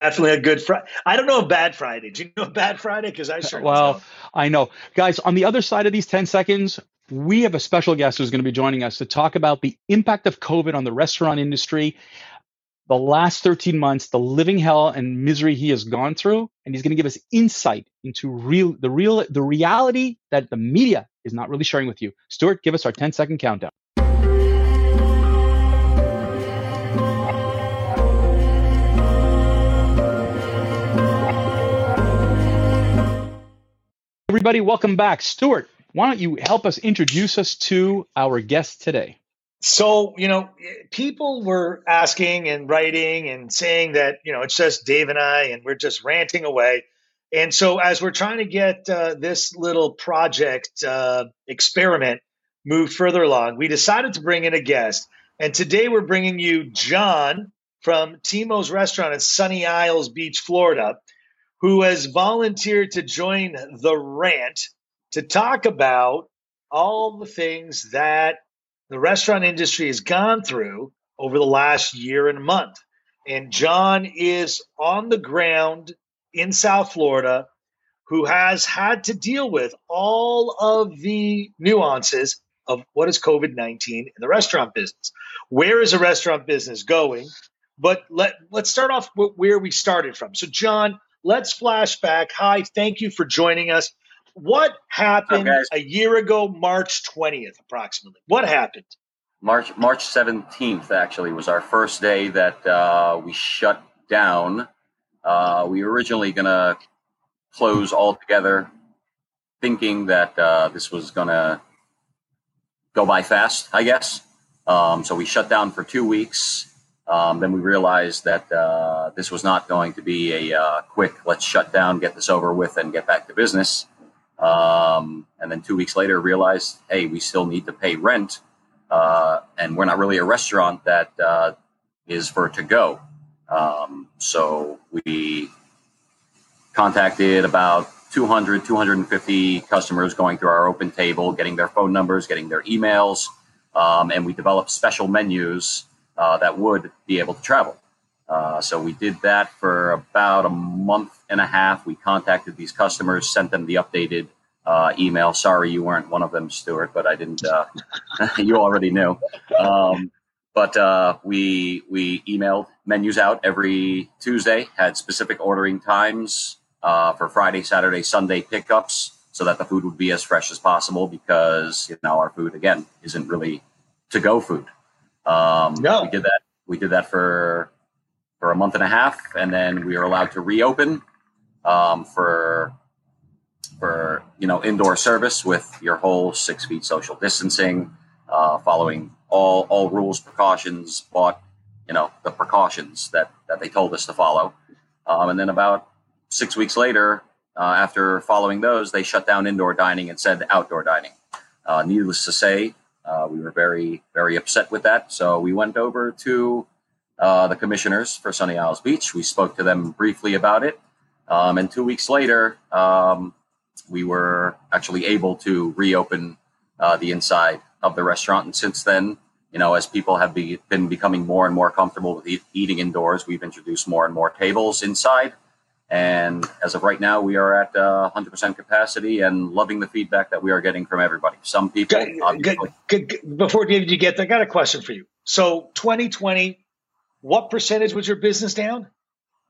definitely a good Friday. I don't know a bad Friday. Do you know a bad Friday? Because I sure. well, don't. I know, guys. On the other side of these ten seconds, we have a special guest who's going to be joining us to talk about the impact of COVID on the restaurant industry, the last 13 months, the living hell and misery he has gone through, and he's going to give us insight into real the real the reality that the media is not really sharing with you. Stuart, give us our 10 second countdown. Everybody, welcome back. Stuart, why don't you help us introduce us to our guest today? So, you know, people were asking and writing and saying that, you know, it's just Dave and I and we're just ranting away. And so, as we're trying to get uh, this little project uh, experiment moved further along, we decided to bring in a guest. And today we're bringing you John from Timo's Restaurant at Sunny Isles Beach, Florida who has volunteered to join the rant to talk about all the things that the restaurant industry has gone through over the last year and month. And John is on the ground in South Florida who has had to deal with all of the nuances of what is COVID 19 in the restaurant business. Where is a restaurant business going? But let, let's start off where we started from. So, John, Let's flash back. Hi, thank you for joining us. What happened up, a year ago, March 20th, approximately? What happened? March March 17th actually was our first day that uh, we shut down. Uh, we were originally going to close altogether, thinking that uh, this was going to go by fast, I guess. Um, so we shut down for two weeks. Um, then we realized that uh, this was not going to be a uh, quick, let's shut down, get this over with, and get back to business. Um, and then two weeks later, realized, hey, we still need to pay rent. Uh, and we're not really a restaurant that uh, is for to go. Um, so we contacted about 200, 250 customers going through our open table, getting their phone numbers, getting their emails. Um, and we developed special menus uh, that would be able to travel. Uh, so we did that for about a month and a half. We contacted these customers, sent them the updated uh, email. Sorry, you weren't one of them, Stuart, but I didn't. Uh, you already knew. Um, but uh, we we emailed menus out every Tuesday. Had specific ordering times uh, for Friday, Saturday, Sunday pickups, so that the food would be as fresh as possible. Because you know our food again isn't really to go food. Um, no. We did that. We did that for for a month and a half, and then we were allowed to reopen um, for for you know indoor service with your whole six feet social distancing, uh, following all all rules, precautions, bought you know the precautions that that they told us to follow, um, and then about six weeks later, uh, after following those, they shut down indoor dining and said outdoor dining. Uh, needless to say, uh, we were very, very upset with that. So we went over to uh, the commissioners for Sunny Isles Beach. We spoke to them briefly about it. Um, and two weeks later, um, we were actually able to reopen uh, the inside of the restaurant. And since then, you know, as people have be, been becoming more and more comfortable with e- eating indoors, we've introduced more and more tables inside. And as of right now, we are at uh, 100% capacity and loving the feedback that we are getting from everybody. Some people, good, good, good, before David, you get there, I got a question for you. So 2020, what percentage was your business down?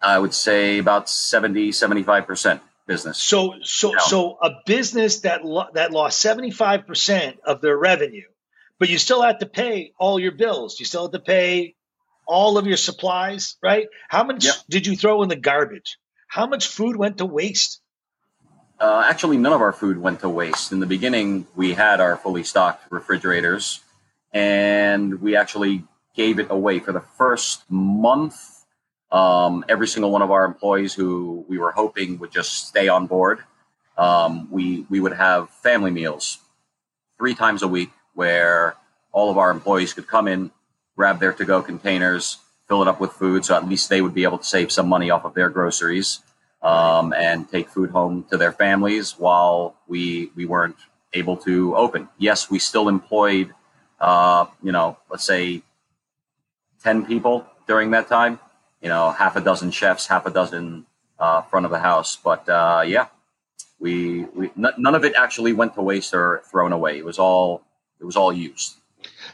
I would say about 70, 75% business. So, so, down. so a business that lo- that lost 75% of their revenue, but you still have to pay all your bills. You still have to pay all of your supplies, right? How much yep. did you throw in the garbage? How much food went to waste? Uh, actually, none of our food went to waste. In the beginning, we had our fully stocked refrigerators, and we actually gave it away for the first month. Um, every single one of our employees who we were hoping would just stay on board, um, we we would have family meals three times a week, where all of our employees could come in, grab their to-go containers, fill it up with food, so at least they would be able to save some money off of their groceries um, and take food home to their families while we we weren't able to open. Yes, we still employed, uh, you know, let's say ten people during that time, you know, half a dozen chefs, half a dozen uh, front of the house. But uh, yeah, we, we n- none of it actually went to waste or thrown away. It was all it was all used.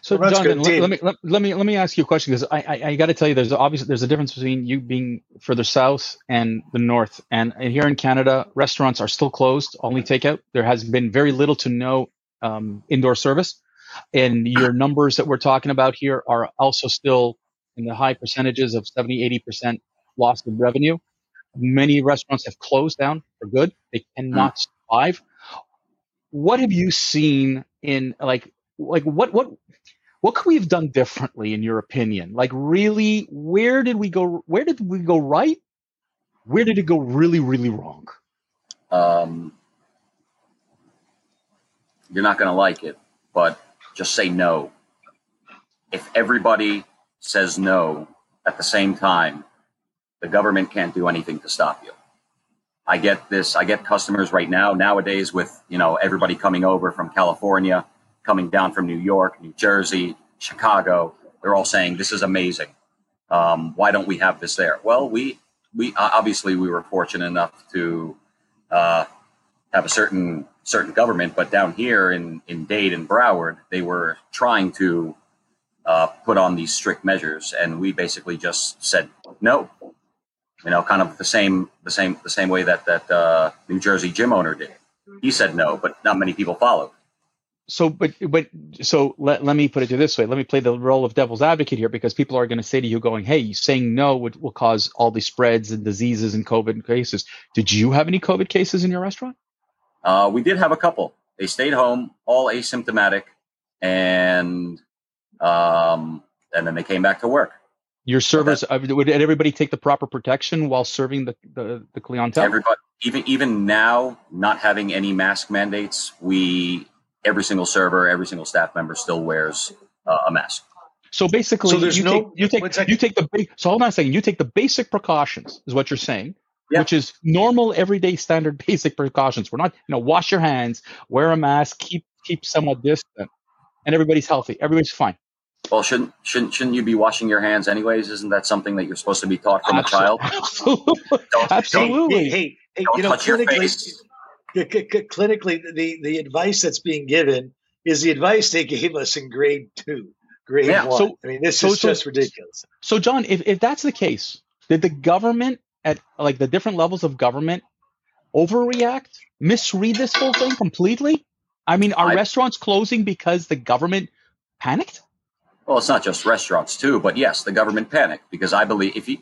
So, well, Jonathan, let, let, me let, let, me let me ask you a question because I I, I got to tell you, there's obviously there's a difference between you being further south and the north. And, and here in Canada, restaurants are still closed, only takeout. There has been very little to no um, indoor service, and your numbers that we're talking about here are also still in the high percentages of 70, 80 percent loss of revenue. Many restaurants have closed down for good. They cannot mm. survive. What have you seen in like like what what what could we have done differently in your opinion? Like really, where did we go? Where did we go right? Where did it go really, really wrong? Um, you're not going to like it, but just say no. If everybody says no at the same time, the government can't do anything to stop you. I get this. I get customers right now nowadays with you know everybody coming over from California coming down from New York, New Jersey, Chicago. They're all saying this is amazing. Um, why don't we have this there? Well, we we obviously we were fortunate enough to uh, have a certain certain government, but down here in in Dade and Broward, they were trying to uh, put on these strict measures, and we basically just said no. You know, kind of the same the same the same way that that uh, New Jersey gym owner did. He said no, but not many people followed so but but so let, let me put it to this way. Let me play the role of devil's advocate here because people are going to say to you going hey you saying no would, will cause all these spreads and diseases and covid cases. Did you have any covid cases in your restaurant? Uh, we did have a couple. They stayed home all asymptomatic and um, and then they came back to work. Your servers uh, would everybody take the proper protection while serving the, the, the clientele? Everybody even even now not having any mask mandates we every single server, every single staff member still wears uh, a mask. So basically, so you, no, take, you take you take the big. So hold on a second. You take the basic precautions, is what you're saying, yeah. which is normal, everyday, standard, basic precautions. We're not, you know, wash your hands, wear a mask, keep keep somewhat distant, and everybody's healthy. Everybody's fine. Well, shouldn't shouldn't shouldn't you be washing your hands anyways? Isn't that something that you're supposed to be taught from Absolutely. a child? Absolutely. Don't, Absolutely. Hey, hey, hey you know, clinically, clinically, the, the advice that's being given is the advice they gave us in grade two, grade yeah, one. So, I mean, this so, is so, just ridiculous. So, John, if, if that's the case, did the government at like the different levels of government overreact, misread this whole thing completely? I mean, are I, restaurants closing because the government panicked? Well, it's not just restaurants too, but yes, the government panicked because I believe if you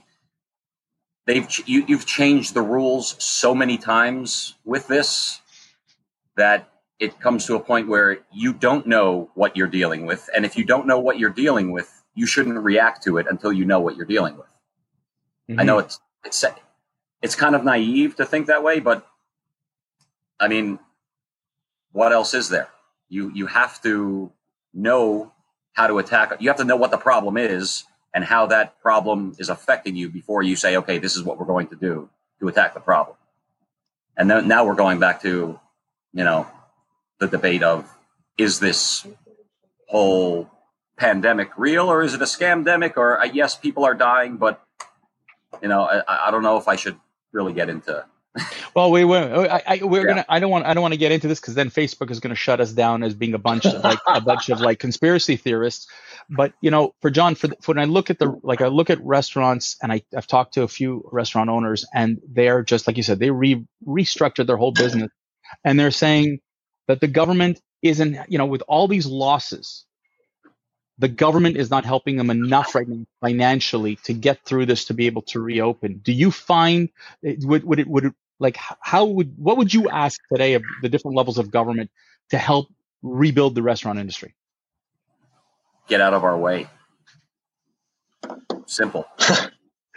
they've you, you've changed the rules so many times with this that it comes to a point where you don't know what you're dealing with. And if you don't know what you're dealing with you shouldn't react to it until you know what you're dealing with. Mm-hmm. i know it's it's it's kind of naive to think that way but i mean what else is there? You you have to know how to attack you have to know what the problem is and how that problem is affecting you before you say, okay, this is what we're going to do to attack the problem. And then now we're going back to, you know, the debate of is this whole pandemic real or is it a scamdemic or uh, yes, people are dying, but you know, I, I don't know if I should really get into well, we were. Oh, I, I we're yeah. gonna. I don't want. I don't want to get into this because then Facebook is going to shut us down as being a bunch of like a bunch of like conspiracy theorists. But you know, for John, for, the, for when I look at the like I look at restaurants and I, I've talked to a few restaurant owners and they're just like you said, they re restructured their whole business and they're saying that the government isn't, you know, with all these losses, the government is not helping them enough right now financially to get through this to be able to reopen. Do you find eh, would would it would it, like how would what would you ask today of the different levels of government to help rebuild the restaurant industry? get out of our way. Simple.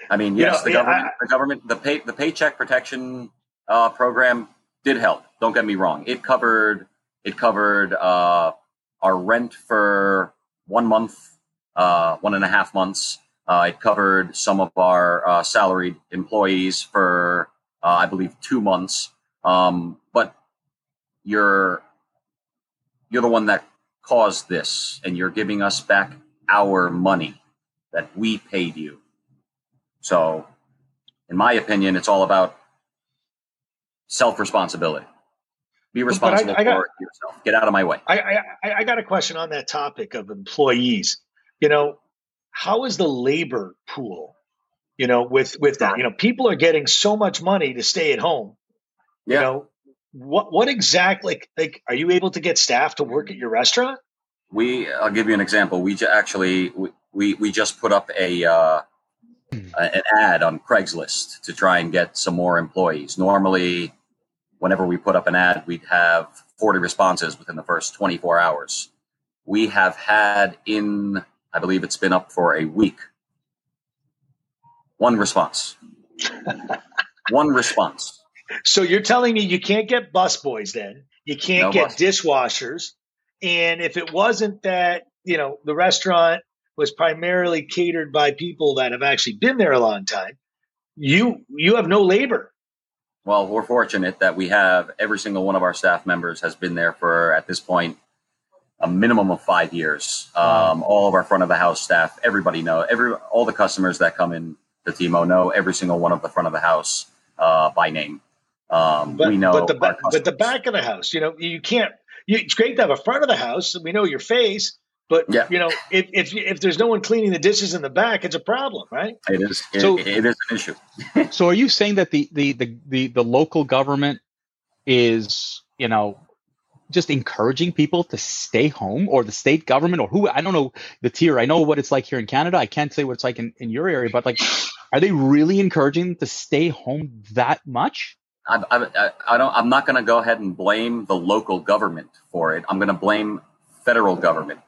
I mean, yes, you know, the government, I, the government, the pay, the paycheck protection uh, program did help. Don't get me wrong; it covered it covered uh, our rent for one month, uh, one and a half months. Uh, it covered some of our uh, salaried employees for, uh, I believe, two months. Um, but you're you're the one that caused this and you're giving us back our money that we paid you. So, in my opinion, it's all about self responsibility. Be responsible I, I got, for yourself. Get out of my way. I, I, I got a question on that topic of employees. You know, how is the labor pool? You know, with with that, you know, people are getting so much money to stay at home. Yeah. You know, what what exactly like are you able to get staff to work at your restaurant? We, I'll give you an example. We actually we we, we just put up a uh, an ad on Craigslist to try and get some more employees. Normally, whenever we put up an ad, we'd have 40 responses within the first 24 hours. We have had in, I believe it's been up for a week, one response. one response. So you're telling me you can't get busboys then? You can't no get bus. dishwashers. And if it wasn't that, you know, the restaurant was primarily catered by people that have actually been there a long time, you you have no labor. Well, we're fortunate that we have every single one of our staff members has been there for at this point a minimum of five years. Um, all of our front of the house staff, everybody know every all the customers that come in the Timo know every single one of the front of the house uh, by name. Um, but, we know, but the ba- but the back of the house, you know, you can't. You, it's great to have a front of the house. We know your face, but yeah. you know, if, if if there's no one cleaning the dishes in the back, it's a problem, right? It is. It, so, it is an issue. so, are you saying that the, the the the the local government is, you know, just encouraging people to stay home, or the state government, or who? I don't know the tier. I know what it's like here in Canada. I can't say what it's like in, in your area, but like, are they really encouraging to stay home that much? I, I, I don't. I'm not going to go ahead and blame the local government for it. I'm going to blame federal government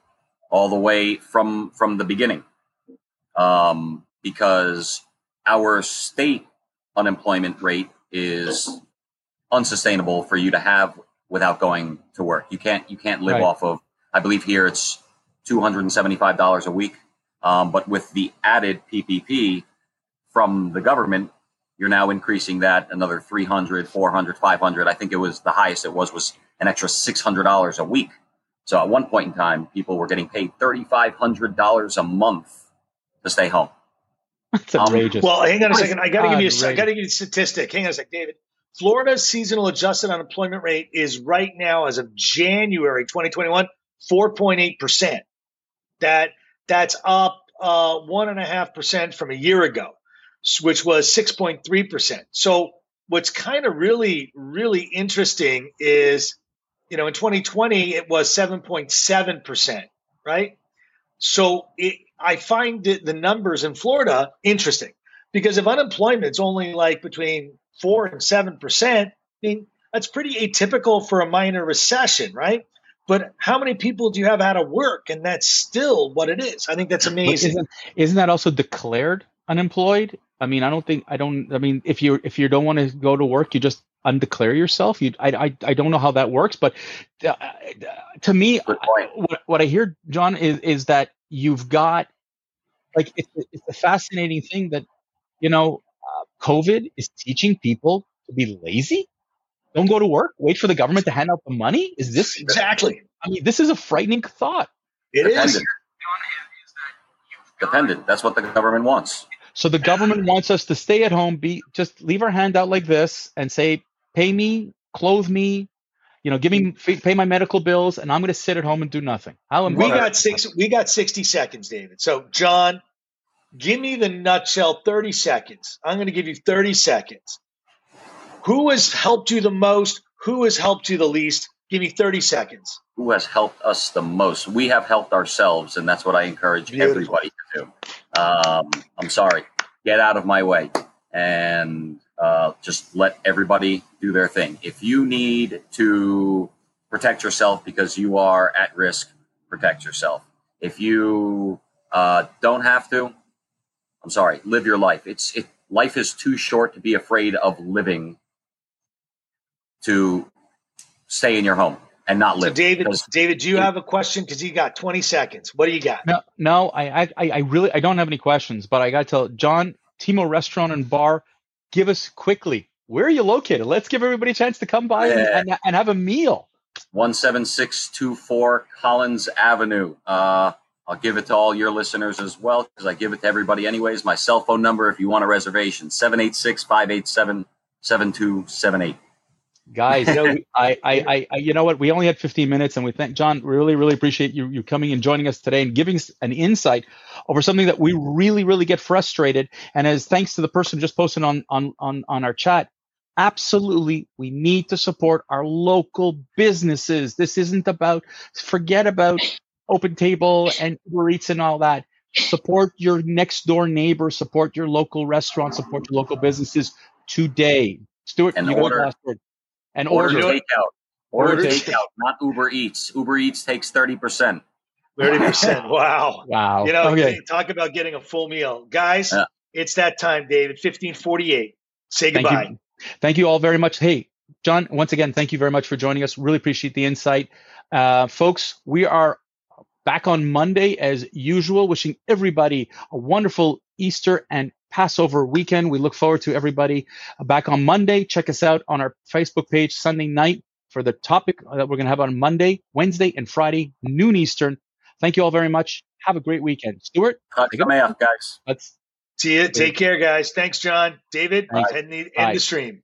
all the way from from the beginning, um, because our state unemployment rate is unsustainable for you to have without going to work. You can't you can't live right. off of. I believe here it's two hundred and seventy five dollars a week, um, but with the added PPP from the government, you're now increasing that another 300 400 500 i think it was the highest it was was an extra $600 a week so at one point in time, people were getting paid $3,500 a month to stay home. That's um, outrageous. well, hang on a second. I got to give you a, I got to give you a statistic. Hang on a second, David. Florida's seasonal adjusted unemployment rate is right now, as of January 2021, 4.8%. That, that's up uh, 1.5% from a year ago, which was 6.3%. So what's kind of really, really interesting is you know, in 2020, it was 7.7%, right? So it, I find the numbers in Florida interesting because if unemployment's only like between four and 7%, I mean, that's pretty atypical for a minor recession, right? But how many people do you have out of work? And that's still what it is. I think that's amazing. Isn't, isn't that also declared unemployed? I mean, I don't think I don't. I mean, if you if you don't want to go to work, you just undeclare yourself. You, I, I, I don't know how that works, but uh, to me, what, what I hear, John, is is that you've got like it's, it's a fascinating thing that you know, uh, COVID is teaching people to be lazy. Don't go to work. Wait for the government to hand out the money. Is this exactly? I mean, this is a frightening thought. It Dependent. is. Dependent. That's what the government wants. So the government wants us to stay at home, be just leave our hand out like this, and say, pay me, clothe me, you know, give me pay my medical bills, and I'm going to sit at home and do nothing. How we got six. We got sixty seconds, David. So, John, give me the nutshell. Thirty seconds. I'm going to give you thirty seconds. Who has helped you the most? Who has helped you the least? Give me 30 seconds. Who has helped us the most? We have helped ourselves, and that's what I encourage Beautiful. everybody to do. Um, I'm sorry. Get out of my way. And uh, just let everybody do their thing. If you need to protect yourself because you are at risk, protect yourself. If you uh, don't have to, I'm sorry, live your life. It's it, life is too short to be afraid of living to stay in your home and not live. So David, David, do you have a question? Because you got 20 seconds. What do you got? No, no, I, I, I really, I don't have any questions. But I got to tell John, Timo Restaurant and Bar give us quickly where are you located? Let's give everybody a chance to come by yeah. and, and, have a meal. 17624 Collins Avenue. Uh, I'll give it to all your listeners as well because I give it to everybody anyways. My cell phone number, if you want a reservation, 786 587 7278. Guys, you know, I, I, I, you know what? We only had 15 minutes, and we thank John. Really, really appreciate you you coming and joining us today and giving us an insight over something that we really, really get frustrated. And as thanks to the person just posted on on on on our chat, absolutely, we need to support our local businesses. This isn't about forget about Open Table and Uber Eats and all that. Support your next door neighbor. Support your local restaurant. Support your local businesses today. Stuart, And order. The last word. And Order, order. takeout. Order, Order takeout, not Uber Eats. Uber Eats takes 30%. Thirty percent. Wow. Wow. You know, okay. talk about getting a full meal, guys. Yeah. It's that time, David. Fifteen forty-eight. Say Thank goodbye. you. Thank you all very much. Hey, John, once again, thank you very much for joining us. Really appreciate the insight. Uh, folks, we are back on Monday as usual, wishing everybody a wonderful Easter and Passover weekend. We look forward to everybody uh, back on Monday. Check us out on our Facebook page Sunday night for the topic uh, that we're going to have on Monday, Wednesday, and Friday, noon Eastern. Thank you all very much. Have a great weekend. Stuart, Cut Take it. Guys. let's See you. Take care, guys. Thanks, John. David, Thanks. end the, end the stream.